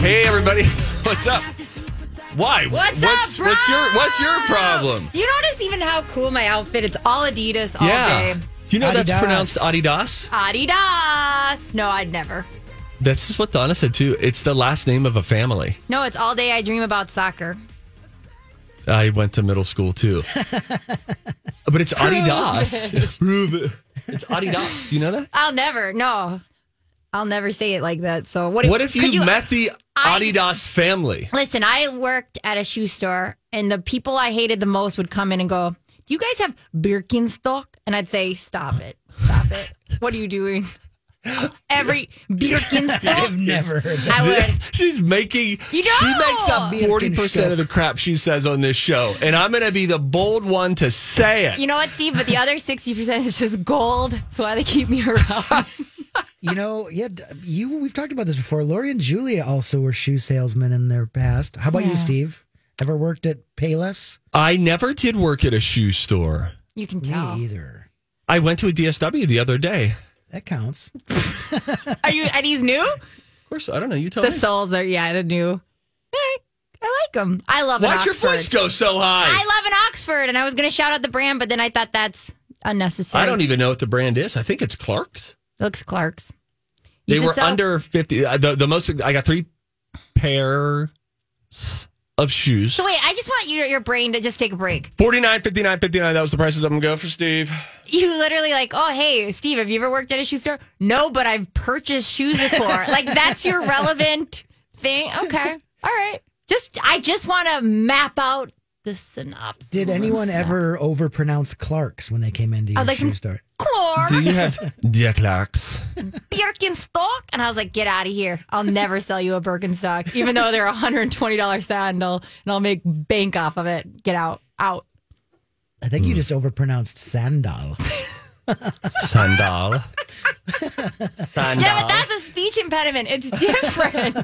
Hey everybody, what's up? Why? What's, what's up, bro? What's your What's your problem? You notice even how cool my outfit? It's all Adidas all yeah. day. You know that's Adidas. pronounced Adidas. Adidas. No, I'd never. That's just what Donna said too. It's the last name of a family. No, it's all day I dream about soccer. I went to middle school too, but it's Adidas. Prove it. It's Adidas. You know that? I'll never. No, I'll never say it like that. So what? What if could you, met the I- Adidas family? Listen, I worked at a shoe store, and the people I hated the most would come in and go, "Do you guys have Birkenstock?" And I'd say, "Stop it, stop it. What are you doing?" Every Birkenstock. I've never heard that. I would. She's making. You know, She makes up forty percent of the crap she says on this show, and I'm going to be the bold one to say it. You know what, Steve? But the other sixty percent is just gold. That's why they keep me around. You know, yeah, you. We've talked about this before. Lori and Julia also were shoe salesmen in their past. How about Yeah. you, Steve? Ever worked at Payless? I never did work at a shoe store. You can tell. Me either. I went to a DSW the other day. That counts. Are you? Are these new? Of course, I don't know. You tell The me. The soles are yeah, the new. I, I like them. I love an Why'd your voice go so high? I love an Oxford, and I was going to shout out the brand, but then I thought that's unnecessary. I don't even know what the brand is. I think it's Clark's. Looks Clark's. They Used were sell- under 50. uh, The, the most, I got three pairs of shoes. So wait, I just want you, your brain to just take a break. 49, 59, 59. That was the prices I'm going to go for Steve. You literally like, oh hey, Steve, have you ever worked at a shoe store? No, but I've purchased shoes before. like that's your relevant thing. Okay, all right. Just I just want to map out the synopsis. Did anyone ever overpronounce Clark's when they came into your I'd like shoe some- store? Clark Do you have Dear Clark's? Birkenstock? And I was like, get out of here. I'll never sell you a Birkenstock, even though they're a $120 sandal and I'll make bank off of it. Get out. Out. I think you just overpronounced sandal. Sandal. Sandal. Yeah, but that's a speech impediment. It's different.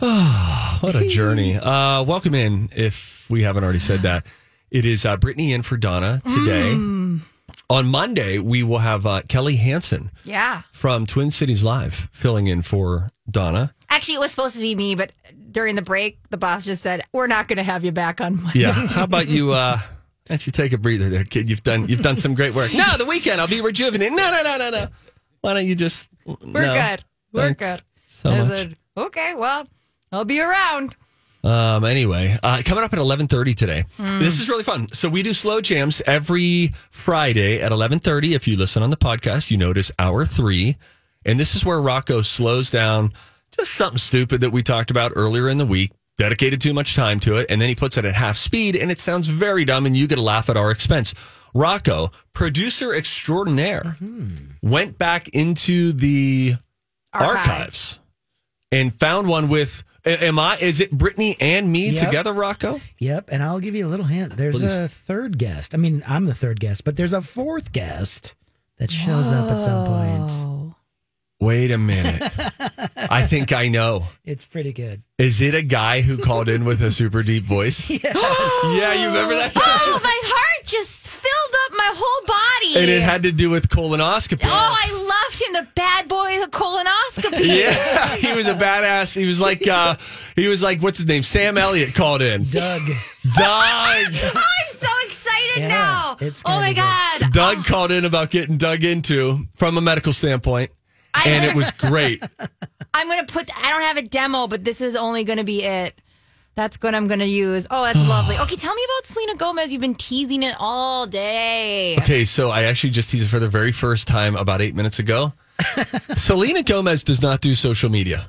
What a journey. Uh, welcome in, if we haven't already said that. It is uh, Brittany in for Donna today. On Monday, we will have uh, Kelly Hansen yeah. from Twin Cities Live filling in for Donna. Actually, it was supposed to be me, but during the break, the boss just said, we're not going to have you back on Monday. Yeah. How about you? Uh, you take a breather there, kid? You've done you've done some great work. No, the weekend I'll be rejuvenated. No, no, no, no, no. Why don't you just? We're no. good. We're Thanks good. So much. said, okay, well, I'll be around. Um, anyway, uh, coming up at eleven thirty today. This is really fun. So we do slow jams every Friday at eleven thirty. If you listen on the podcast, you notice hour three, and this is where Rocco slows down just something stupid that we talked about earlier in the week. Dedicated too much time to it, and then he puts it at half speed, and it sounds very dumb, and you get a laugh at our expense. Rocco, producer extraordinaire, went back into the Archives. archives and found one with. A- Am I? Is it Brittany and me Yep. together, Rocco? Yep, and I'll give you a little hint. There's Please. a third guest. I mean, I'm the third guest, but there's a fourth guest that shows up at some point. Oh. Wait a minute. I think I know. It's pretty good. Is it a guy who called in with a super deep voice? yes. yeah, you remember that? Guy? Oh, my heart just filled up my whole body. And it had to do with colonoscopy. Oh, I loved him, the bad boy, the colonoscopy. Yeah, he was a badass. He was like, uh, he was like, what's his name? Sam Elliott called in. Doug. Doug. I'm so excited Yeah, now. it's oh my pretty good. god. Doug called in about getting dug into from a medical standpoint. and it was great. I'm gonna put. I don't have a demo, but this is only gonna be it. That's what I'm gonna use. Oh, that's lovely. Okay, tell me about Selena Gomez. You've been teasing it all day. Okay, so I actually just teased it for the very first time about eight minutes ago. Selena Gomez does not do social media.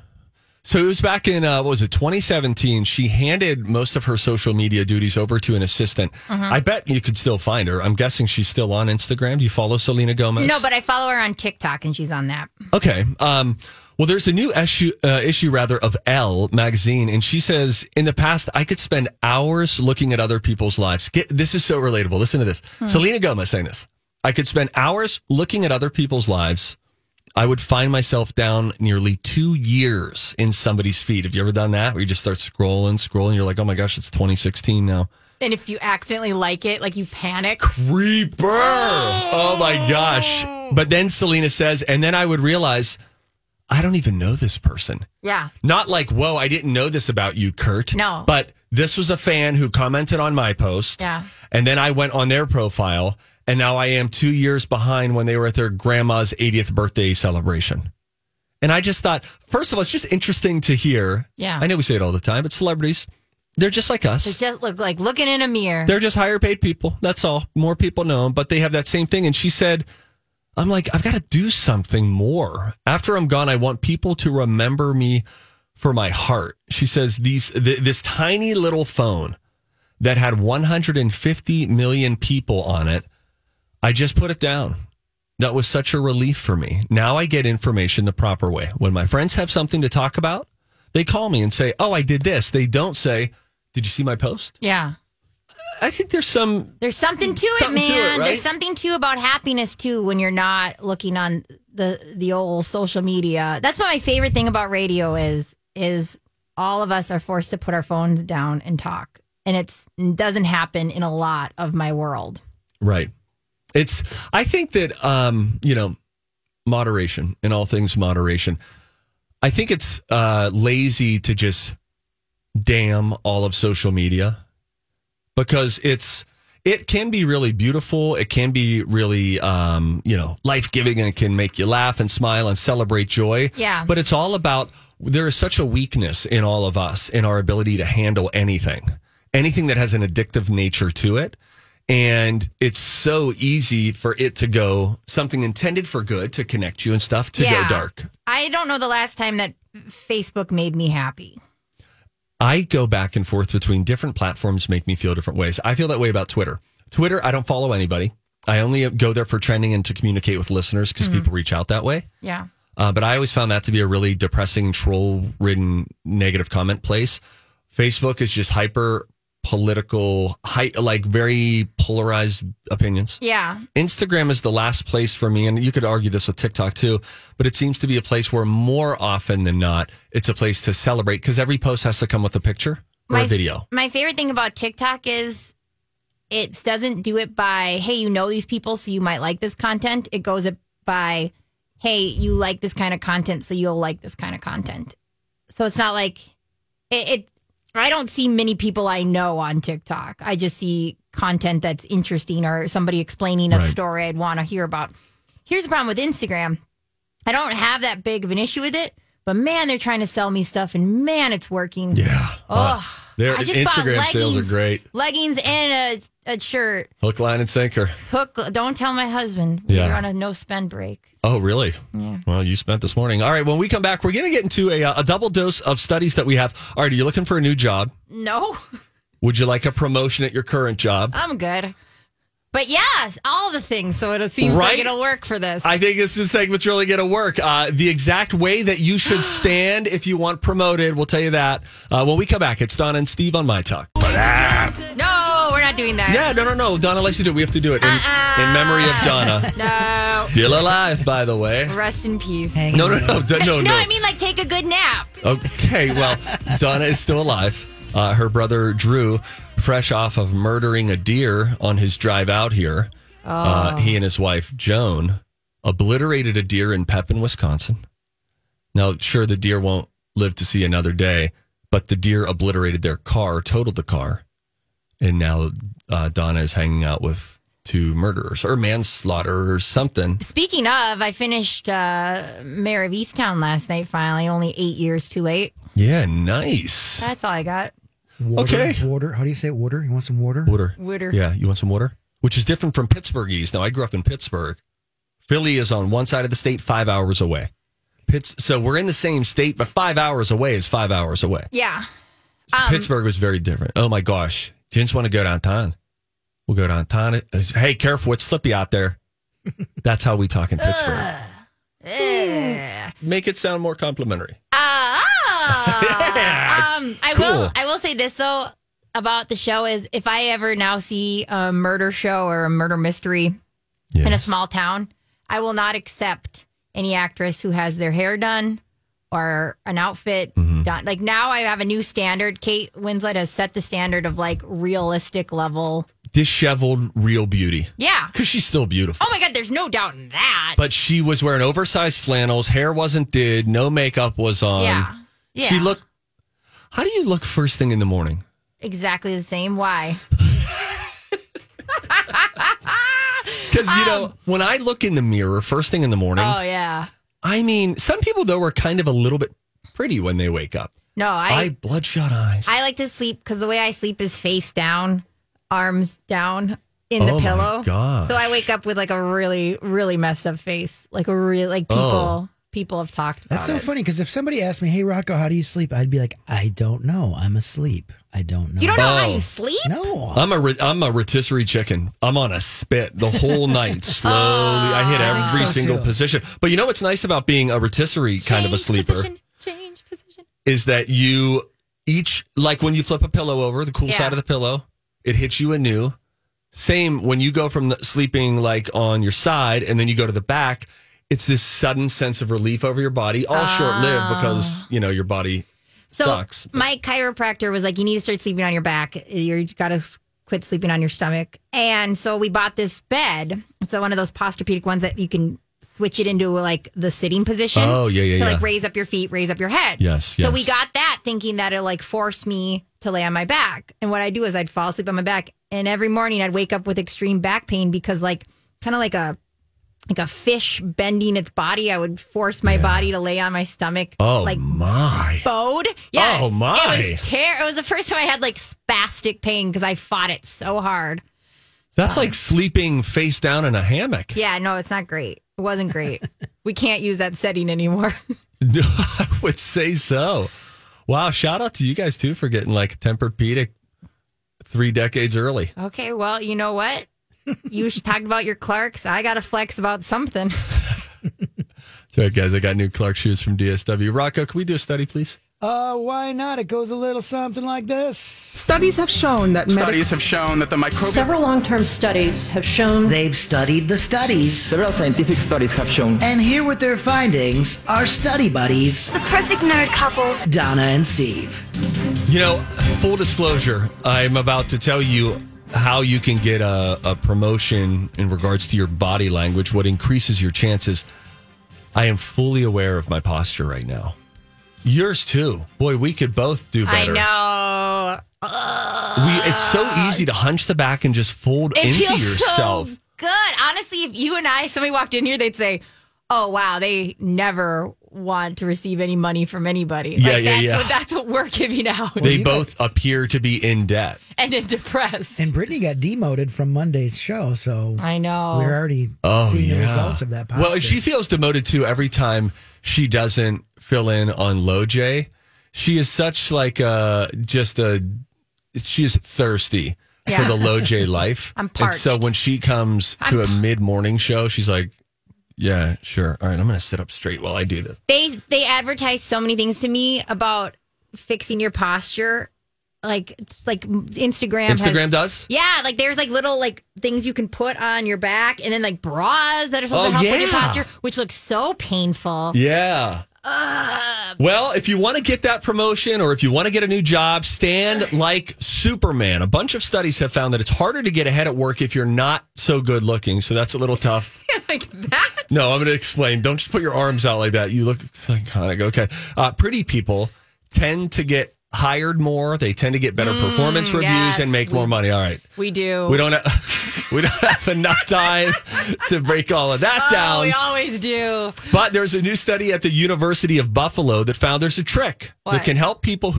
So it was back in uh, what was it, 2017? She handed most of her social media duties over to an assistant. I bet you could still find her. I'm guessing she's still on Instagram. Do you follow Selena Gomez? No, but I follow her on TikTok, and she's on that. Okay. Um, well, there's a new issue, uh, issue rather of Elle magazine, and she says in the past I could spend hours looking at other people's lives. Get this is so relatable. Listen to this. Selena Gomez saying this. I could spend hours looking at other people's lives. I would find myself down nearly two years in somebody's feed. Have you ever done that? Where you just start scrolling, scrolling. You're like, oh my gosh, it's 2016 now. And if you accidentally like it, like you panic. Creeper. Oh my gosh. But then Selena says, and then I would realize I don't even know this person. Yeah. Not like, whoa, I didn't know this about you, Kurt. No. But this was a fan who commented on my post. Yeah. And then I went on their profile, and now I am two years behind when they were at their grandma's 80th birthday celebration. And I just thought, first of all, it's just interesting to hear. Yeah. I know we say it all the time, but celebrities, they're just like us. It's just look like looking in a mirror. They're just higher paid people. That's all. More people know them, but they have that same thing. And she said, I'm like, I've got to do something more. After I'm gone, I want people to remember me for my heart. She says, these, th- this tiny little phone that had 150 million people on it, I just put it down. That was such a relief for me. Now I get information the proper way. When my friends have something to talk about, they call me and say, Oh, I did this. They don't say, Did you see my post? yeah. I think there's some There's something to it, Something to man. it, right? There's something too about happiness too when you're not looking on the the old social media. That's what my favorite thing about radio is is all of us are forced to put our phones down and talk. And it's it doesn't happen in a lot of my world. Right. It's I think that um, you know, moderation in all things moderation. I think it's uh lazy to just damn all of social media because it's it can be really beautiful. It can be really um, you know, life-giving and can make you laugh and smile and celebrate joy. Yeah. But it's all about there is such a weakness in all of us in our ability to handle anything. Anything that has an addictive nature to it. And it's so easy for it to go something intended for good to connect you and stuff to Yeah. go dark. I don't know the last time that Facebook made me happy. I go back and forth between different platforms make me feel different ways. I feel that way about Twitter. Twitter, I don't follow anybody. I only go there for trending and to communicate with listeners because people reach out that way. Yeah. Uh, but I always found that to be a really depressing, troll ridden, negative comment place. Facebook is just hyper political, hi- like very polarized opinions. Yeah. Instagram is the last place for me, and you could argue this with TikTok too, but it seems to be a place where more often than not, it's a place to celebrate because every post has to come with a picture or a video. My favorite thing about TikTok is it doesn't do it by, hey, you know these people, so you might like this content. It goes by, hey, you like this kind of content, so you'll like this kind of content. So it's not like it. it I don't see many people I know on TikTok. I just see content that's interesting or somebody explaining a Right. story I'd want to hear about. Here's the problem with Instagram. I don't have that big of an issue with it, but man, they're trying to sell me stuff, and man, it's working. Yeah. Oh, Their I just bought Instagram sales are leggings- great. Leggings and a, a shirt. Hook, line, and sinker. Hook. Don't tell my husband. Yeah. We're on a no spend break. Oh, really? Yeah. Well, you spent this morning. All right. When we come back, we're going to get into a, uh, a double dose of studies that we have. All right. Are you looking for a new job? No, Would you like a promotion at your current job? I'm good. But yes, all the things. So it seems Right? like it'll work for this. I think this segment's really going to work. Uh, the exact way that you should stand if you want promoted, we'll tell you that uh, when we come back. It's Donna and Steve on My Talk. no, we're not doing that. Yeah, no, no, no. Donna likes to do it. We have to do it in, in memory of Donna. No. Still alive, by the way. Rest in peace. No, no, no, no, no, no. I mean like take a good nap. Okay, well, Donna is still alive. Uh, her brother Drew, fresh off of murdering a deer on his drive out here, uh, he and his wife Joan obliterated a deer in Pepin, Wisconsin. Now, sure, the deer won't live to see another day, but the deer obliterated their car, totaled the car, and now uh, Donna is hanging out with to murderers or manslaughter or something. Speaking of, I finished uh, Mare of Easttown last night. Finally, only eight years too late. Yeah, nice. That's all I got. Water, Okay. Water. How do you say it? Water? You want some water? Water. Water. Yeah, you want some water? Which is different from Pittsburghese. Now, I grew up in Pittsburgh. Philly is on one side of the state, five hours away. Pitts, so we're in the same state, but five hours away is five hours away. Yeah. Um, Pittsburgh was very different. Oh my gosh. You just want to go downtown. We'll go downtown. Hey, careful. It's slippy out there. That's how we talk in Pittsburgh. Hmm. Make it sound more complimentary. Uh, Um, I will. I will say this though about the show is if I ever now see a murder show or a murder mystery in a small town, I will not accept any actress who has their hair done or an outfit Mm-hmm. done. Like now, I have a new standard. Kate Winslet has set the standard of like realistic level. Disheveled real beauty. Yeah. Because she's still beautiful. Oh my God, there's no doubt in that. But she was wearing oversized flannels. Hair wasn't did. No makeup was on. yeah. Yeah. She looked. How do you look first thing in the morning? exactly the same. Why? Because, you know, when I look in the mirror first thing in the morning, Um, Oh yeah. I mean, some people, though, are kind of a little bit pretty when they wake up. No, I, I bloodshot eyes. I like to sleep because the way I sleep is face down, arms down in the Oh, my pillow. gosh. So I wake up with like a really, really messed up face. Like a real like people Oh. People have talked about That's so it. funny because if somebody asked me, "Hey Rocco, how do you sleep?" I'd be like, "I don't know. I'm asleep. I don't know." You don't know how Oh. you sleep? No. I'm a ri- I'm a rotisserie chicken. I'm on a spit the whole night. Slowly, I hit ah, every so single too. position. But you know what's nice about being a rotisserie kind of a sleeper Position, change position. is that you each like when you flip a pillow over the cool Yeah. side of the pillow, it hits you anew. Same when you go from the, sleeping like on your side and then you go to the back. It's this sudden sense of relief over your body, all short lived ah. because you know your body So sucks. my chiropractor was like, you need to start sleeping on your back. You got to quit sleeping on your stomach. And so we bought this bed. So one of those Posturepedic ones that you can switch it into like the sitting position. Oh, yeah, yeah, To like raise up your feet, raise up your head. Yes, yes. So we got that thinking that it'll like force me to lay on my back. And what I do is I'd fall asleep on my back. And every morning I'd wake up with extreme back pain because like kind of like a like a fish bending its body. I would force my body to lay on my stomach. Oh like my! bowed. Yeah. Oh, my. It was ter- It was the first time I had like spastic pain because I fought it so hard. That's like sleeping face down in a hammock. Yeah, no, it's not great. It wasn't great. we can't use that setting anymore. No, I would say so. Wow, shout out to you guys too for getting like Tempur-Pedic three decades early. okay, well, you know what? You talked about your Clarks. I got to flex about something. That's right, guys. I got new Clark shoes from DSW. Rocco, can we do a study, please? Uh, why not? It goes a little something like this. Studies have shown that medical Studies have shown that the microbial Several long term studies have shown They've studied the studies. Several scientific studies have shown And here with their findings are study buddies, The perfect nerd couple. Donna and Steve. You know, full disclosure, I'm about to tell you how you can get a, a promotion in regards to your body language, what increases your chances. I am fully aware of my posture right now. Yours too. Boy, we could both do better. I know. We, it's so easy to hunch the back and just fold It into feels yourself. so good. Honestly, if you and I, if somebody walked in here, they'd say, "Oh wow, they never want to receive any money from anybody." Yeah, like, yeah, that's yeah. What, that's what we're giving out, they you got- both appear to be in debt. and in depressed. And Brittany got demoted from Monday's show, so I know. we're already Oh, seeing yeah. the results of that. Posture. Well, she feels demoted too every time she doesn't fill in on Loj. She is such like a just a she is thirsty Yeah. for the Low J life. I'm And so when she comes to a mid morning show, she's like, "Yeah, sure. All right, I'm going to sit up straight while I do this." they they advertise so many things to me about fixing your posture like it's like instagram has- Instagram does. yeah like there's like little like things you can put on your back and then like bras that are supposed Oh, to help with your posture which looks so painful Yeah. well, if you want to get that promotion or if you want to get a new job, stand like Superman. A bunch of studies have found that it's harder to get ahead at work if you're not so good looking. So that's a little tough. like that No, I'm going to explain. Don't just put your arms out like that. You look psychotic. Okay. Uh, pretty people tend to get hired more. They tend to get better performance reviews yes, and make we- more money. All right. we do We don't have, We don't have enough time to break all of that Oh, down. we always do. But there's a new study at the University of Buffalo that found there's a trick What? that can help people who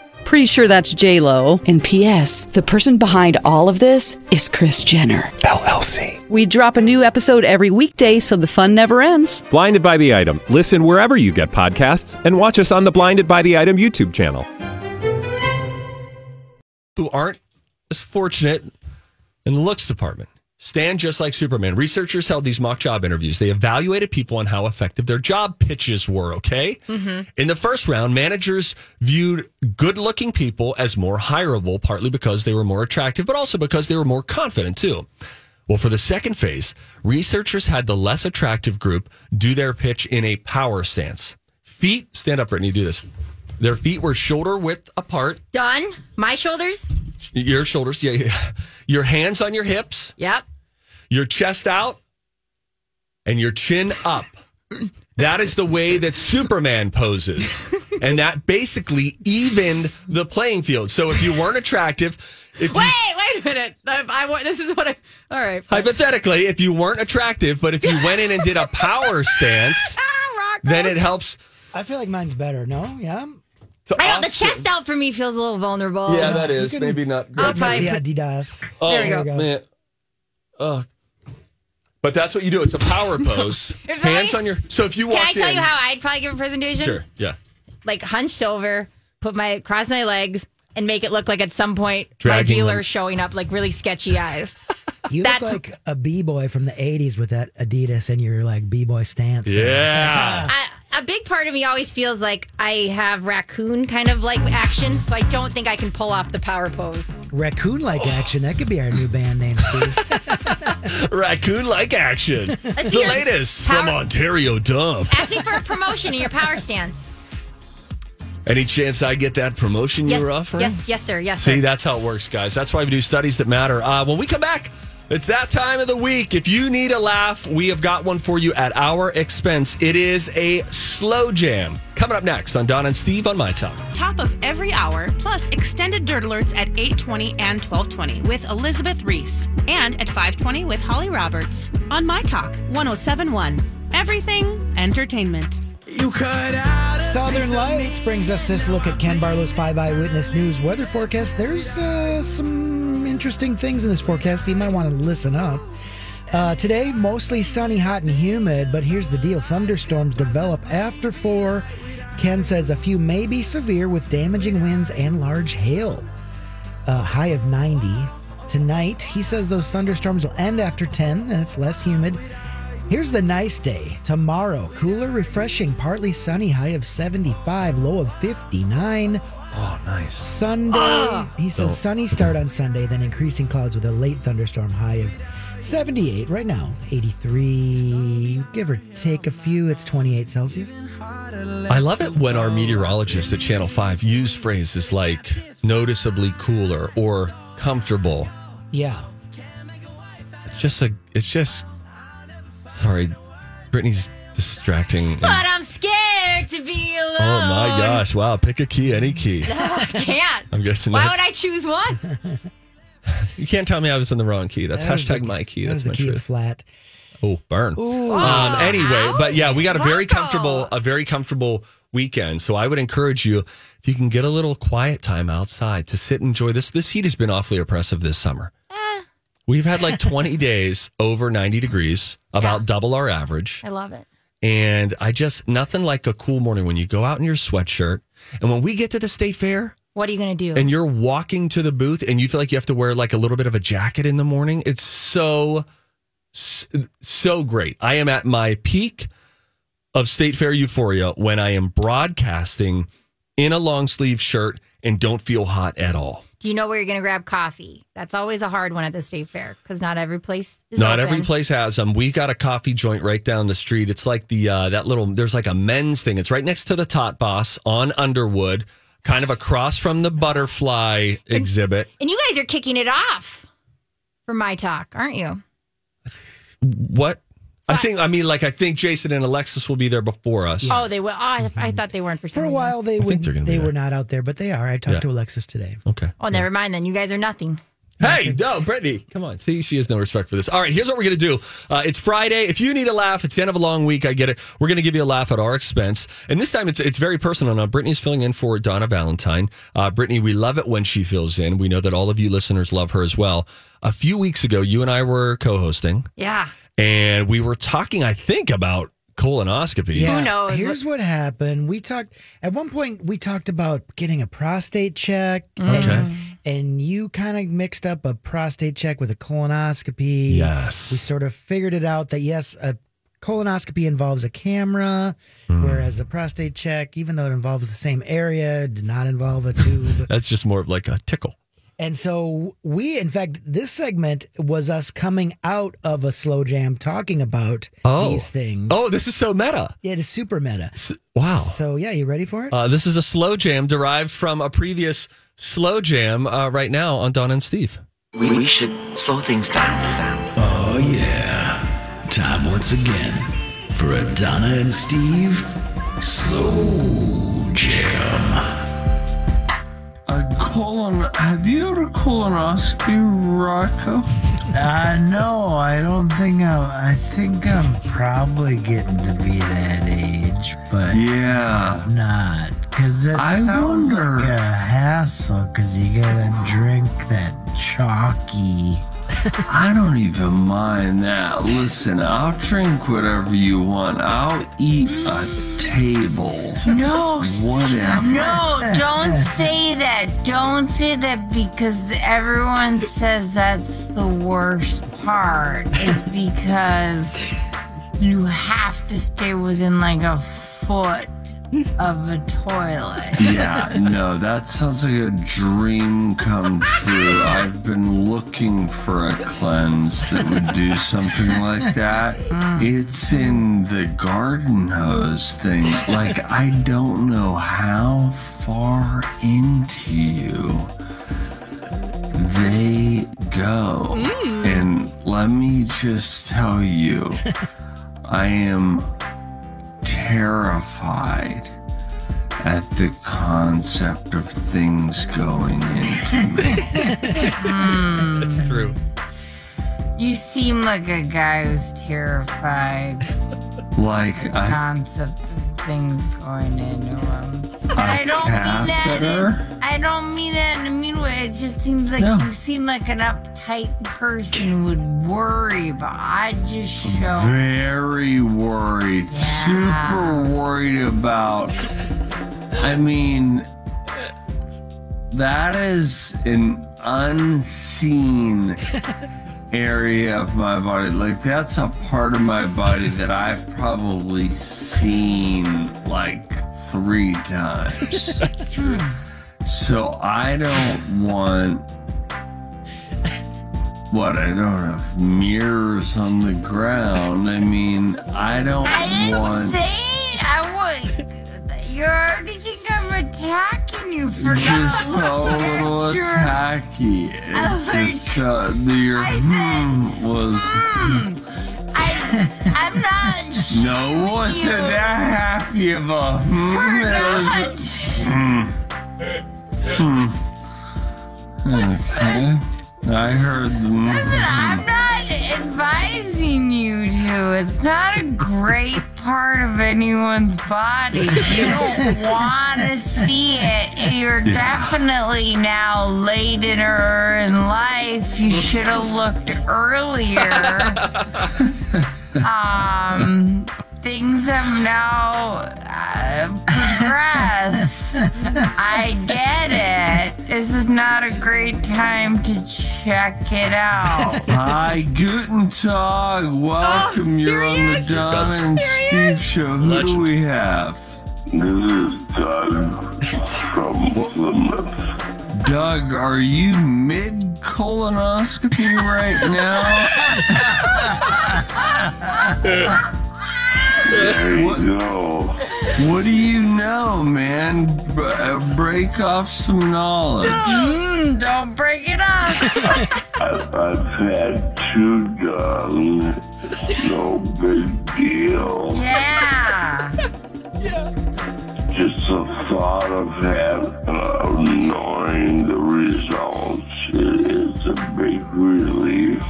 Pretty sure that's J Lo. And P.S. The person behind all of this is Kris Jenner LLC. We drop a new episode every weekday, so the fun never ends. Blinded by the item. Listen wherever you get podcasts, and watch us on the Blinded by the Item YouTube channel. who aren't as fortunate in the looks department. Stand just like Superman. Researchers held these mock job interviews. They evaluated people on how effective their job pitches were, okay? Mm-hmm. In the first round, managers viewed good looking people as more hireable, partly because they were more attractive, but also because they were more confident, too. Well, for the second phase, researchers had the less attractive group do their pitch in a power stance. Feet, stand up, Brittany, do this. Their feet were shoulder width apart. Done. My shoulders. Your shoulders, yeah, yeah. Your hands on your hips, Yep. Your chest out, and your chin up. That is the way that Superman poses. And that basically evened the playing field. So if you weren't attractive, if Wait, you wait a minute. I, I wa- this is what I. All right. fine. hypothetically, if you weren't attractive, but if you went in and did a power stance, then it helps I feel like mine's better. No, yeah. to I know the chest out for me feels a little vulnerable. Yeah, that is can- maybe not I'll good. probably the put- Adidas. Oh, There we go. man. Ugh. But that's what you do. It's a power pose. If Hands I- on your. So if you walk Can I tell in, you how I'd probably give a presentation? Sure. Yeah. Like hunched over, put my cross my legs, and make it look like at some point my Dragging dealer them. showing up like really sketchy eyes. You That's- look like a b boy from the '80s with that Adidas and your like b boy stance. there. Yeah. I, a big part of me always feels like I have raccoon kind of like actions, so I don't think I can pull off the power pose. Raccoon-like action. That could be our new band name, Steve. Raccoon like action. the see your latest power- from Ontario Dump. Ask me for a promotion in your power stance. Any chance I get that promotion Yes, you were offering? yes, yes, sir. Yes, See, sir. that's how it works, guys. That's why we do studies that matter. Uh, when we come back, it's that time of the week. If you need a laugh, we have got one for you at our expense. It is a slow jam. Coming up next on Don and Steve on My Talk. Top of every hour, plus extended dirt alerts at 820 and 1220 with Elizabeth Ries. And at 520 with Holly Roberts. On My Talk 1071. Everything entertainment. You could ask you. Southern Lights brings us this look at Ken Barlow's five eyewitness news weather forecast. There's uh, some interesting things in this forecast. You might want to listen up. Uh, today, mostly sunny, hot, and humid, but here's the deal thunderstorms develop after four. Ken says a few may be severe with damaging winds and large hail. A high of 90. Tonight, he says those thunderstorms will end after 10 and it's less humid. Here's the nice day. Tomorrow, cooler, refreshing, partly sunny, high of 75, low of 59. Oh, nice. Sunday, ah! he says Don't- sunny start on Sunday, then increasing clouds with a late thunderstorm high of 78. Right now, 83, give or take a few, it's 28 Celsius. I love it when our meteorologists at Channel 5 use phrases like noticeably cooler or comfortable. Yeah. It's just a, it's just, sorry, Brittany's distracting. but I'm scared to be alone. Oh my gosh! Wow, pick a key, any key. I can't. I'm guessing Why that's, would I choose one? You can't tell me I was in the wrong key. That's That hashtag the- my key. That That's was the my key of truth. flat. Oh, burn. Ooh. Um, anyway, but yeah, we got a very comfortable, a very comfortable weekend. So I would encourage you if you can get a little quiet time outside to sit and enjoy this. This heat has been awfully oppressive this summer. Eh. We've had like 20 days over 90 degrees, about Yeah. double our average. I love it. And I just, nothing like a cool morning when you go out in your sweatshirt. And when we get to the state fair, What are you going to do? and you're walking to the booth and you feel like you have to wear like a little bit of a jacket in the morning. It's so, so great. I am at my peak of State Fair euphoria when I am broadcasting in a long sleeve shirt and don't feel hot at all. Do you know where you're going to grab coffee? That's always a hard one at the state fair because not every place is Not open. every place has them. We got a coffee joint right down the street. It's like the uh, that little. There's like a men's thing. It's right next to the Tot Boss on Underwood, kind of across from the butterfly exhibit. And you guys are kicking it off for my talk, aren't you? What? I think. I mean, like I think Jason and Alexis will be there before us. Oh, they will. Oh, I, I thought they weren't for some For a while, they would. they're gonna be They there. were not out there, but they are. I talked Yeah. to Alexis today. Okay. Oh, never mind then. You guys are nothing. Hey, no, Brittany, come on. See, she has no respect for this. All right, here's what we're going to do. Uh, it's Friday. If you need a laugh, it's the end of a long week. I get it. We're going to give you a laugh at our expense. And this time it's it's very personal. Now, Brittany's filling in for Donna Valentine. Uh, Brittany, we love it when she fills in. We know that all of you listeners love her as well. A few weeks ago, you and I were co hosting, Yeah. And we were talking, I think, about colonoscopies. Who knows? Here's what happened. We talked at one point. We talked about getting a prostate check. Okay. And, and you kind of mixed up a prostate check with a colonoscopy. Yes. We sort of figured it out that yes, a colonoscopy involves a camera, Hmm. whereas a prostate check, even though it involves the same area, did not involve a tube. That's just more of like a tickle. And so we, in fact, this segment was us coming out of a slow jam talking about Oh. these things. Oh, this is so meta. Yeah, it is super meta. Wow. So yeah, you ready for it? Uh, this is a slow jam derived from a previous slow jam uh, right now on Don and Steve. We should slow things down. down. Oh, yeah. Time once again for a Donna and Steve Slow Jam. A colon. Have you had a colonoscopy, Rocco? Uh, no, I don't think I'm. I think I'm probably getting to be that age, but Yeah. I'm not. Because it I sounds wonder- like a hassle, because you gotta drink that chalky. I don't even mind that. Listen, I'll drink whatever you want. I'll eat a table. No, Whatever. no, don't say that. Don't say that because everyone says that's the worst part. It's because you have to stay within like a foot of a toilet. Yeah, no, that sounds like a dream come true. I've been looking for a cleanse that would do something like that. Mm. It's in the garden hose thing. Like, I don't know how far into you they go. Mm. And let me just tell you, I am terrified at the concept of things going into me. That's hmm. true. You seem like a guy who's terrified. Like, the I, concept of things going into him. Um, I don't mean that. In, I don't mean that in a mean way. It just seems like No. you seem like an uptight person who would worry, but I just show. very worried, super worried about. I mean, that is an unseen area of my body. Like, that's a part of my body that I've probably seen like three times. That's true. So I don't want. What? I don't have mirrors on the ground. I mean, I don't I didn't want. say I would. You already think I'm attacking you for just not a little looking at your- tacky. I It's like- just uh, the, your I said, hmm was. I'm not. No, it wasn't that happy of a hmm. It was a, hmm. Hmm. Okay. I heard the. Listen, I'm not advising you to. It's not a great part of anyone's body. You don't want to see it. You're definitely now later in life. You should have looked earlier. um, things have now uh, progressed. I get it. this is not a great time to check it out. Hi, Guten Tag. Welcome. You're on the Don and Steve show. Who do we have? This is Doug from Plymouth. Doug, are you mid colonoscopy right now? There you what, go. what do you know, man? B- uh, break off some knowledge. Mm, don't break it up. I've, I've had two done. No big deal. yeah. Just the thought of having, uh, knowing the results is a big relief.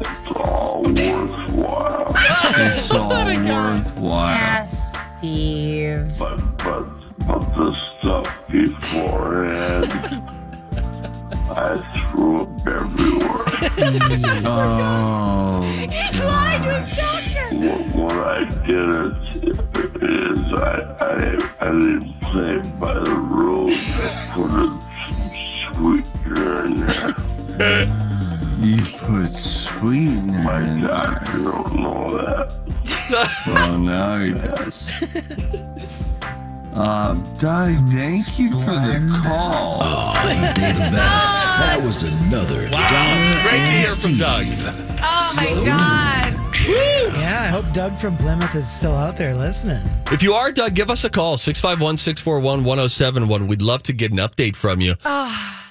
It's all worthwhile. It's all worthwhile. Yes, Steve. But, but, but the stuff beforehand, I threw up everywhere. Oh, What, what I did is, is I, I, I didn't play by the rules. I put a sweetener in there. You put sweetener My in there. doctor don't know that. Well, now he does. Uh, Doug, thank you for the call. Oh, day the best. That was another Donna Great to and hear from Steve. Doug. Oh my God. Yeah, I hope Doug from Plymouth is still out there listening. If you are, Doug, give us a call 651 641 1071. We'd love to get an update from you.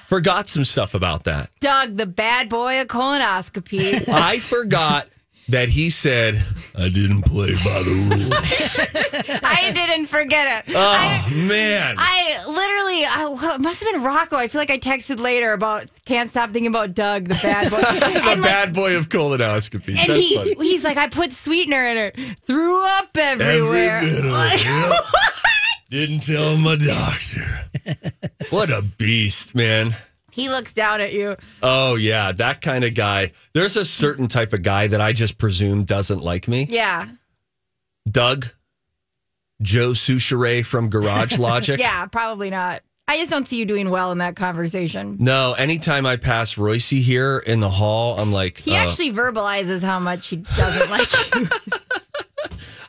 Forgot some stuff about that. Doug, the bad boy of colonoscopy. I forgot that he said, I didn't play by the rules. I didn't forget it. Oh, man. I literally, I, it must have been Rocco. I feel like I texted later about can't stop thinking about Doug, the bad boy. the and like, bad boy of colonoscopy. and That's he, funny. he's like, I put sweetener in it, threw up everywhere. Every Like. Didn't tell my doctor. what a beast, man. he looks down at you. Oh, yeah. That kind of guy. There's a certain type of guy that I just presume doesn't like me. Yeah. Doug, Joe Soucheray from Garage Logic. Yeah, probably not. I just don't see you doing well in that conversation. No, anytime I pass Royce here in the hall, I'm like, He uh, actually verbalizes how much he doesn't like you.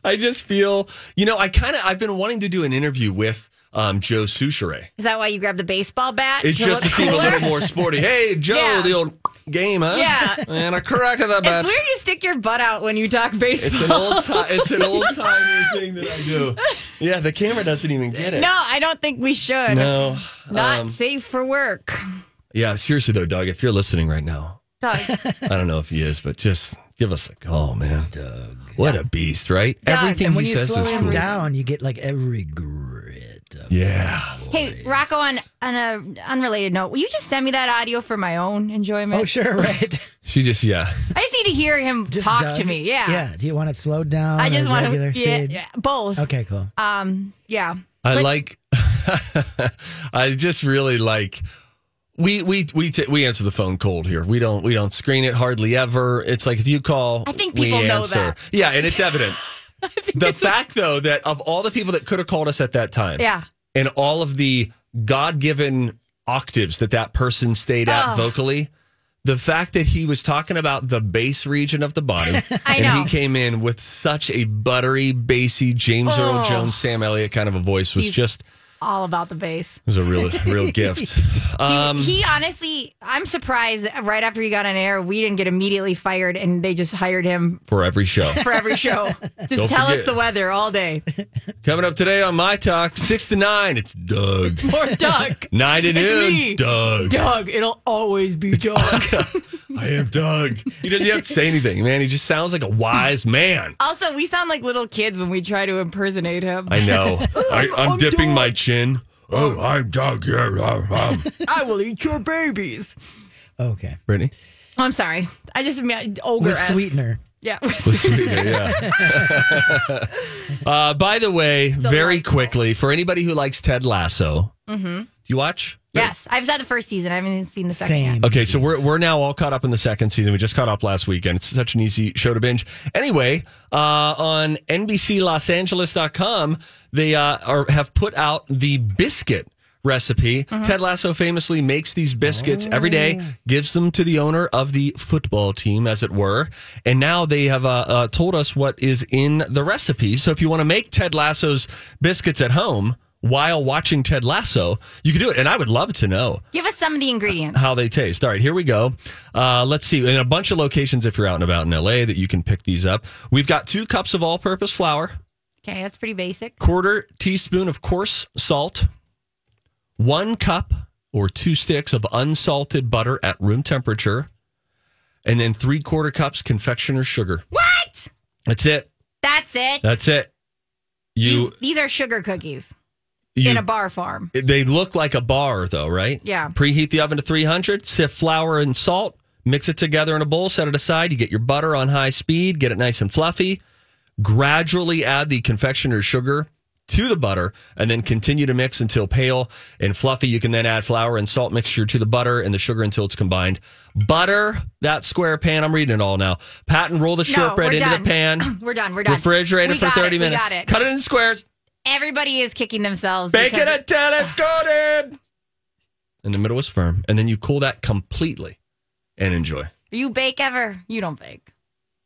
I just feel, you know, I kind of, I've been wanting to do an interview with um, Joe Soucheray. Is that why you grabbed the baseball bat? It's to just to seem a little more sporty. Hey, Joe, Yeah. the old game, huh? Yeah. And I corrected that bat. It's weird you stick your butt out when you talk baseball. It's an old time. It's an old timey thing that I do. Yeah, the camera doesn't even get it. No, I don't think we should. No. Not Um, safe for work. yeah, seriously though, Doug, if you're listening right now, Doug. I don't know if he is, but just give us a call, man. Doug. What a beast, right? Doug. Everything and when he you says slow is him cool. down, you get like every grit. Of Yeah. Hey, Rocco, on, on a unrelated note, will you just send me that audio for my own enjoyment? Oh, sure, right. She just, yeah. I just need to hear him Just talk Doug. to me. Yeah. Yeah. Do you want it slowed down? I just or want regular to, yeah, speed? yeah, both. Okay, cool. Um, yeah. I But- like. I just really like. We we we t- we answer the phone cold here. We don't we don't screen it hardly ever. It's like if you call, I think we people know answer. that. Yeah, and it's evident. the fact though that of all the people that could have called us at that time, Yeah. and all of the God given octaves that that person stayed at Oh. vocally. The fact that he was talking about the bass region of the body, and know. he came in with such a buttery, bassy James Earl Oh. Jones, Sam Elliott kind of a voice was He's- just All about the bass. it was a real, real gift. Um, he honestly, I'm surprised right after he got on air, we didn't get immediately fired and they just hired him for every show. for every show. Just Don't tell us the weather all day. Coming up today on My Talk, 6 to 9, it's Doug. More Doug. 9 to noon. Doug. Doug, it'll always be Doug. I am Doug. He doesn't have to say anything, man. He just sounds like a wise man. also, we sound like little kids when we try to impersonate him. I know. I, I'm, I'm dipping Doug. my chin. Oh, I'm Doug. Yeah, um, um. I will eat your babies. Okay. Brittany? Oh, I'm sorry. I just mean ogre With sweetener. Yeah. With sweetener, yeah. uh, by the way, very quickly, for anybody who likes Ted Lasso, mm-hmm. do you watch? Yes, I've said the first season. I haven't even seen the second yet. Okay, so we're we're now all caught up in the second season. We just caught up last weekend. It's such an easy show to binge. Anyway, uh, on NBCLosAngeles.com, they uh, are have put out the biscuit recipe. Mm-hmm. Ted Lasso famously makes these biscuits every day, gives them to the owner of the football team, as it were. And now they have uh, uh, told us what is in the recipe. So if you want to make Ted Lasso's biscuits at home while watching Ted Lasso, you can do it. And I would love to know Give us some of the ingredients. how they taste. All right, here we go. Uh, let's see. In a bunch of locations, if you're out and about in LA, that you can pick these up. We've got two cups of all purpose flour, Okay, that's pretty basic. quarter teaspoon of coarse salt, one cup or two sticks of unsalted butter at room temperature, and then three quarter cups confectioner's sugar. What? That's it. That's it. That's it. You, these, these are sugar cookies you in a bar farm. They look like a bar, though, right? Yeah. Preheat the oven to 300, sift flour and salt, mix it together in a bowl, set it aside. You get your butter on high speed, get it nice and fluffy. Gradually add the confectioner's sugar to the butter and then continue to mix until pale and fluffy. You can then add flour and salt mixture to the butter and the sugar until it's combined. Butter that square pan. I'm reading it all now. Pat and roll the shortbread we're into done. the pan. We're done. We're done. Refrigerator We for 30 it. Minutes. Cut it in squares. Everybody is kicking themselves. Bake it because- until it's golden. And the middle is firm. And then you cool that completely and enjoy. You bake ever? You don't bake.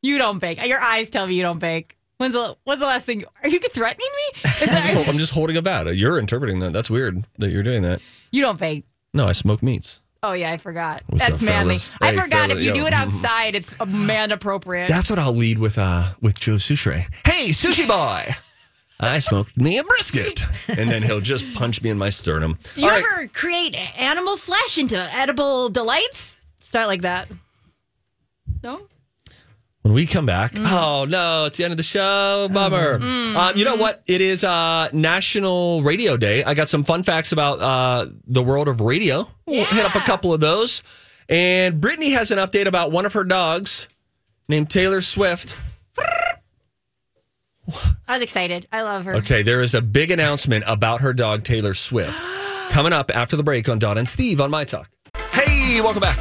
You don't bake. Your eyes tell me you don't bake. When's the When's the last thing? Are you threatening me? Is I'm just, I'm just holding a bat. You're interpreting that. That's weird that you're doing that. you don't bake. No, I smoke meats. Oh yeah, I forgot. What's That's up, manly. fellas? I Hey, forgot fellas, if you yo. do it outside, it's man appropriate. That's what I'll lead with uh with Joe Soucheray. Hey, sushi boy. I smoked me a brisket. And then he'll just punch me in my sternum. you All right. ever create animal flesh into edible delights? Start like that. No. When we come back, Mm. oh no, it's the end of the show. Bummer. Mm. Um, you know what? It is uh, National Radio Day. I got some fun facts about uh, the world of radio. We'll hit up a couple of those. And Brittany has an update about one of her dogs named Taylor Swift. I was excited. I love her. Okay, there is a big announcement about her dog, Taylor Swift, coming up after the break on Don and Steve on My Talk. Hey, welcome back.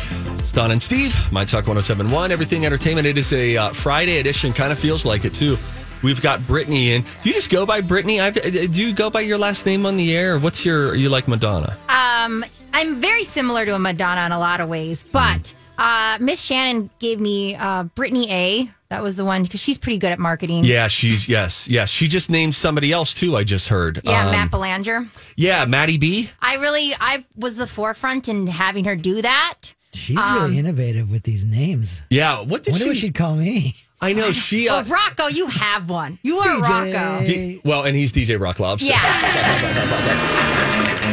Don and Steve, My Talk 1071, Everything Entertainment. It is a uh, Friday edition, kind of feels like it too. We've got Brittany in. Do you just go by Brittany? I've, uh, do you go by your last name on the air? Or what's your, are you like Madonna? Um, I'm very similar to a Madonna in a lot of ways, but uh, Miss Shannon gave me uh, Brittany A. That was the one because she's pretty good at marketing. Yeah, she's, yes, yes. She just named somebody else too, I just heard. Yeah, Um, Matt Belanger. Yeah, Maddie B. I really, I was the forefront in having her do that. She's Um, really innovative with these names. Yeah, what did Wonder she? what she'd call me. I know she. Well, Uh, Rocco, you have one. You are DJ. Rocco. D- well, and he's DJ Rock Lobster. Yeah.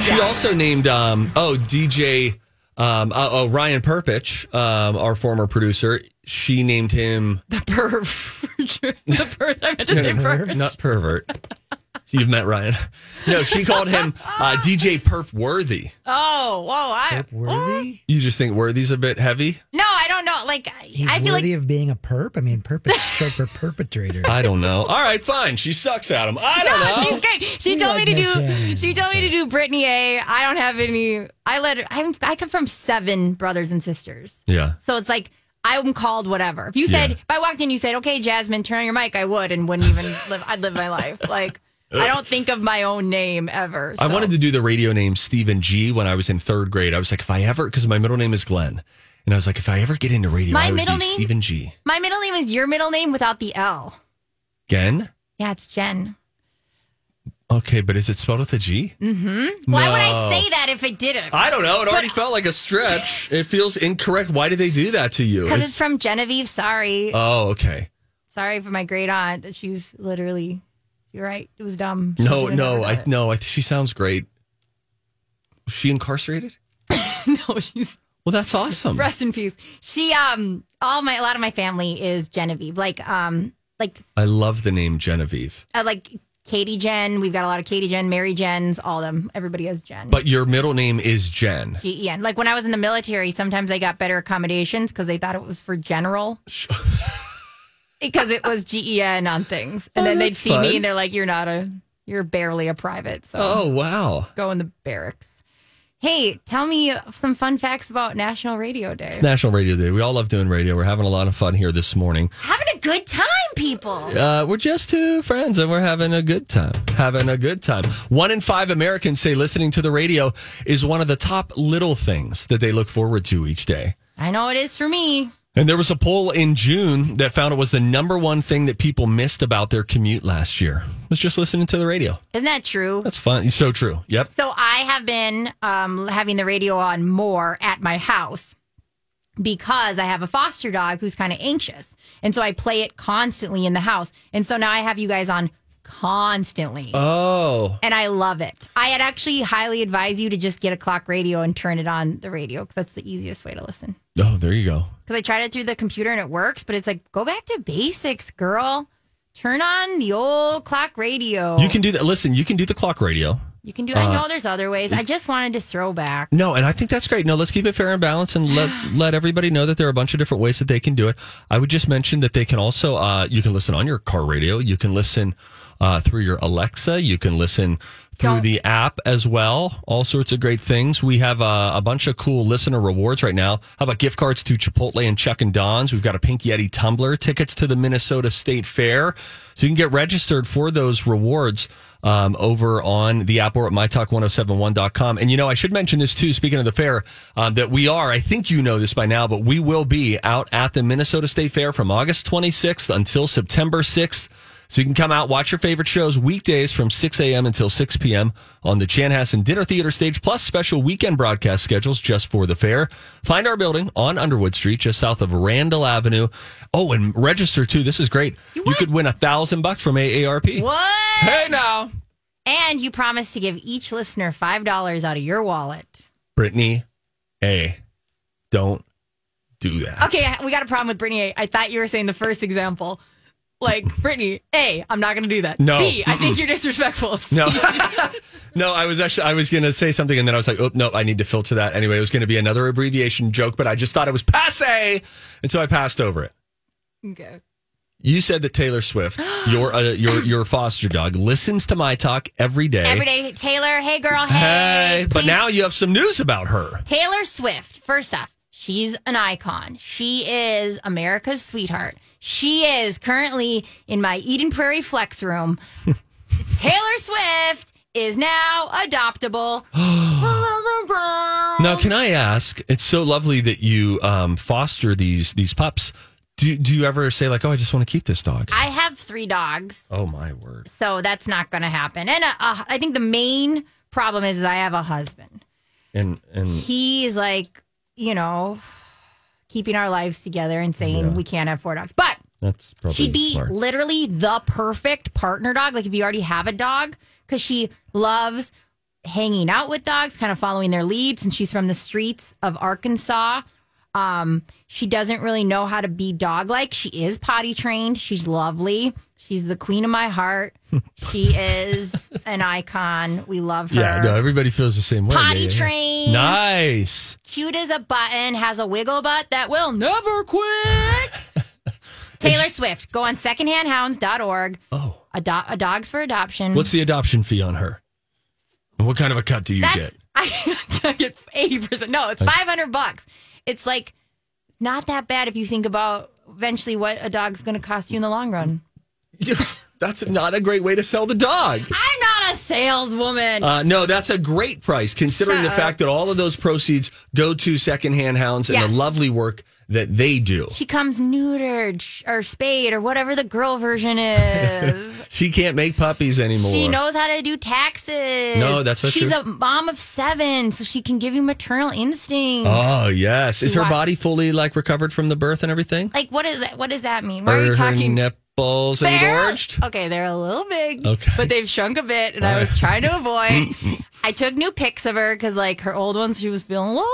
She also named um oh DJ um uh, oh Ryan Perpich um our former producer she named him The pervert. the pervert. I meant to say pervert. not pervert. You've met Ryan. No, she called him uh, DJ Perp Worthy. Oh, whoa. I, Perp Worthy? You just think Worthy's a bit heavy? no, I don't know. Like, He's I feel worthy like. of being a perp. I mean, perp is short for perpetrator. I don't know. All right, fine. She sucks at him. I don't No, know. she's great. She We told like me to Miss do. Shannon. She told me to do Brittany A. I don't have any. I let her. I'm, I come from seven brothers and sisters, Yeah. so it's like I'm called whatever. If you said Yeah. if I walked in, you said, "Okay, Jasmine, turn on your mic," I would and wouldn't even live. I'd live my life. Like I don't think of my own name ever. I wanted to do the radio name Stephen G when I was in third grade. I was like, if I ever, because my middle name is Glenn, and I was like, if I ever get into radio, My I would middle be name? Stephen G. My middle name is your middle name without the L. Again? Yeah, it's Jen. Okay, but is it spelled with a G? Mm-hmm. Why would I say that if it didn't? I don't know. It already But- felt like a stretch. It feels incorrect. Why did they do that to you? Because It's- it's from Genevieve. Sorry. oh, okay. Sorry for my great aunt that she's literally. You're right. It was dumb. She No, no, I done no. I, she sounds great. Was she incarcerated? no, she's Well, that's awesome. rest in peace. She um all my a lot of my family is Genevieve. Like um like I love the name Genevieve. uh, like Katie Jen. We've got a lot of Katie Jen, Mary Jens, all of them. Everybody has Jen. But your middle name is Jen. G E N. Like when I was in the military, sometimes I got better accommodations because they thought it was for general. because it was G E N on things, and Oh, then they'd see fun. me and they're like, "You're not a, you're barely a private." So Oh, wow. go in the barracks. Hey, tell me some fun facts about National Radio Day. National Radio Day. We all love doing radio. We're having a lot of fun here this morning. Having a good time, people. Uh, we're just two friends and we're having a good time. Having a good time. One in five Americans say listening to the radio is one of the top little things that they look forward to each day. I know it is for me. And there was a poll in June that found it was the number one thing that people missed about their commute last year was just listening to the radio. Isn't that true? That's fun. It's so true. Yep. So I have been um, having the radio on more at my house because I have a foster dog who's kind of anxious. And so I play it constantly in the house. And so now I have you guys on constantly. Oh. And I love it. I had actually highly advise you to just get a clock radio and turn it on the radio because that's the easiest way to listen. Oh, there you go. Because I tried it through the computer and it works, but it's like, go back to basics, girl. Turn on the old clock radio. You can do that. Listen, you can do the clock radio. You can do. I Uh, know there's other ways. I just wanted to throw back. No, and I think that's great. No, let's keep it fair and balanced and let let everybody know that there are a bunch of different ways that they can do it. I would just mention that they can also uh, you can listen on your car radio, you can listen uh, through your Alexa, you can listen through the app as well. All sorts of great things. We have uh, a bunch of cool listener rewards right now. How about gift cards to Chipotle and Chuck and Don's? We've got a Pink Yeti tumbler, tickets to the Minnesota State Fair. So you can get registered for those rewards um, over on the app or at mytalk1071.com. And you know, I should mention this too, speaking of the fair, um, that we are, I think you know this by now, but we will be out at the Minnesota State Fair from August 26th until September 6th. So you can come out, watch your favorite shows weekdays from 6 a.m. until 6 p.m. on the Chanhassen Dinner Theater stage, plus special weekend broadcast schedules just for the fair. Find our building on Underwood Street, just south of Randall Avenue. Oh, and register too. This is great. You, could win a thousand bucks from AARP. What? Hey now. And you promise to give each listener five dollars out of your wallet. Brittany, A, don't do that. Okay, we got a problem with Brittany. I thought you were saying the first example. Like, Brittany, A, I'm not going to do that. No. B, I think you're disrespectful. No. no, I was actually I was gonna say something and then I was like, oh no, I need to filter that. Anyway, it was gonna be another abbreviation joke, but I just thought it was passe, and so I passed over it. Okay. You said that Taylor Swift, your uh, your your foster dog, listens to my talk every day. Every day, Taylor, hey girl, hey. Hey, but please- now you have some news about her. Taylor Swift, first off, she's an icon. She is America's sweetheart. She is currently in my Eden Prairie Flex room. Taylor Swift is now adoptable. Now, can I ask? It's so lovely that you um, foster these these pups. Do do you ever say like, oh, I just want to keep this dog? I have three dogs. Oh my word! So that's not going to happen. And uh, uh, I think the main problem is I have a husband. And and He's like, you know, keeping our lives together and saying Yeah. we can't have four dogs. But that's probably she'd be smart. literally the perfect partner dog. Like if you already have a dog, because she loves hanging out with dogs, kind of following their leads, and she's from the streets of Arkansas. Um, she doesn't really know how to be dog like. She is potty trained. She's lovely. She's the queen of my heart. she is an icon. We love her. Yeah, no, everybody feels the same way. Potty Yeah, trained. Nice. Cute as a button, has a wiggle butt that will never quit. Taylor Swift. Go on secondhandhounds.org. Oh. Ado- a dogs for adoption. What's the adoption fee on her? And what kind of a cut do you That's get? I get eighty percent. No, it's five hundred bucks. It's like not that bad if you think about eventually what a dog's going to cost you in the long run. That's not a great way to sell the dog. I'm not a saleswoman. Uh, no, that's a great price considering the fact that all of those proceeds go to secondhand hounds and Yes. the lovely work that they do. he comes neutered or spayed or whatever the girl version is. She can't make puppies anymore. She knows how to do taxes. No, that's not She's true. a mom of seven, so she can give you maternal instincts. Oh yes, is her Why- body fully like recovered from the birth and everything? Like, what is that? What does that mean? Why are Are you talking? nipples engorged? Okay, they're a little big, Okay. but they've shrunk a bit, and I All was right. trying to avoid. I took new pics of her because, like, her old ones, she was feeling a little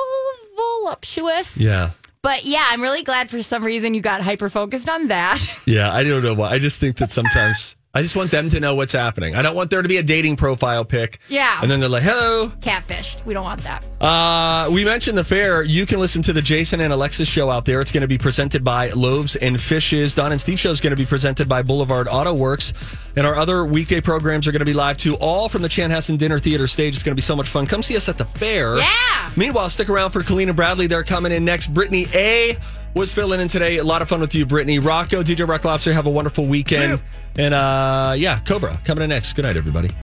voluptuous. Yeah, But yeah, I'm really glad for some reason you got hyper focused on that. yeah. I don't know why. I just think that sometimes I just want them to know what's happening. I don't want there to be a dating profile pic. Yeah. And then they're like, hello. Catfished. We don't want that. Uh, we mentioned the fair. You can listen to the Jason and Alexis show out there. It's going to be presented by Loaves and Fishes. Don and Steve show is going to be presented by Boulevard Auto Works. And our other weekday programs are going to be live too, all from the Chanhassen Dinner Theater stage. It's going to be so much fun. Come see us at the fair. Yeah. Meanwhile, stick around for Colleen and Bradley. They're coming in next. Brittany A was filling in today. A lot of fun with you, Brittany. Rocco, DJ Rock Lobster, have a wonderful weekend. And uh, yeah, Cobra coming in next. Good night, everybody.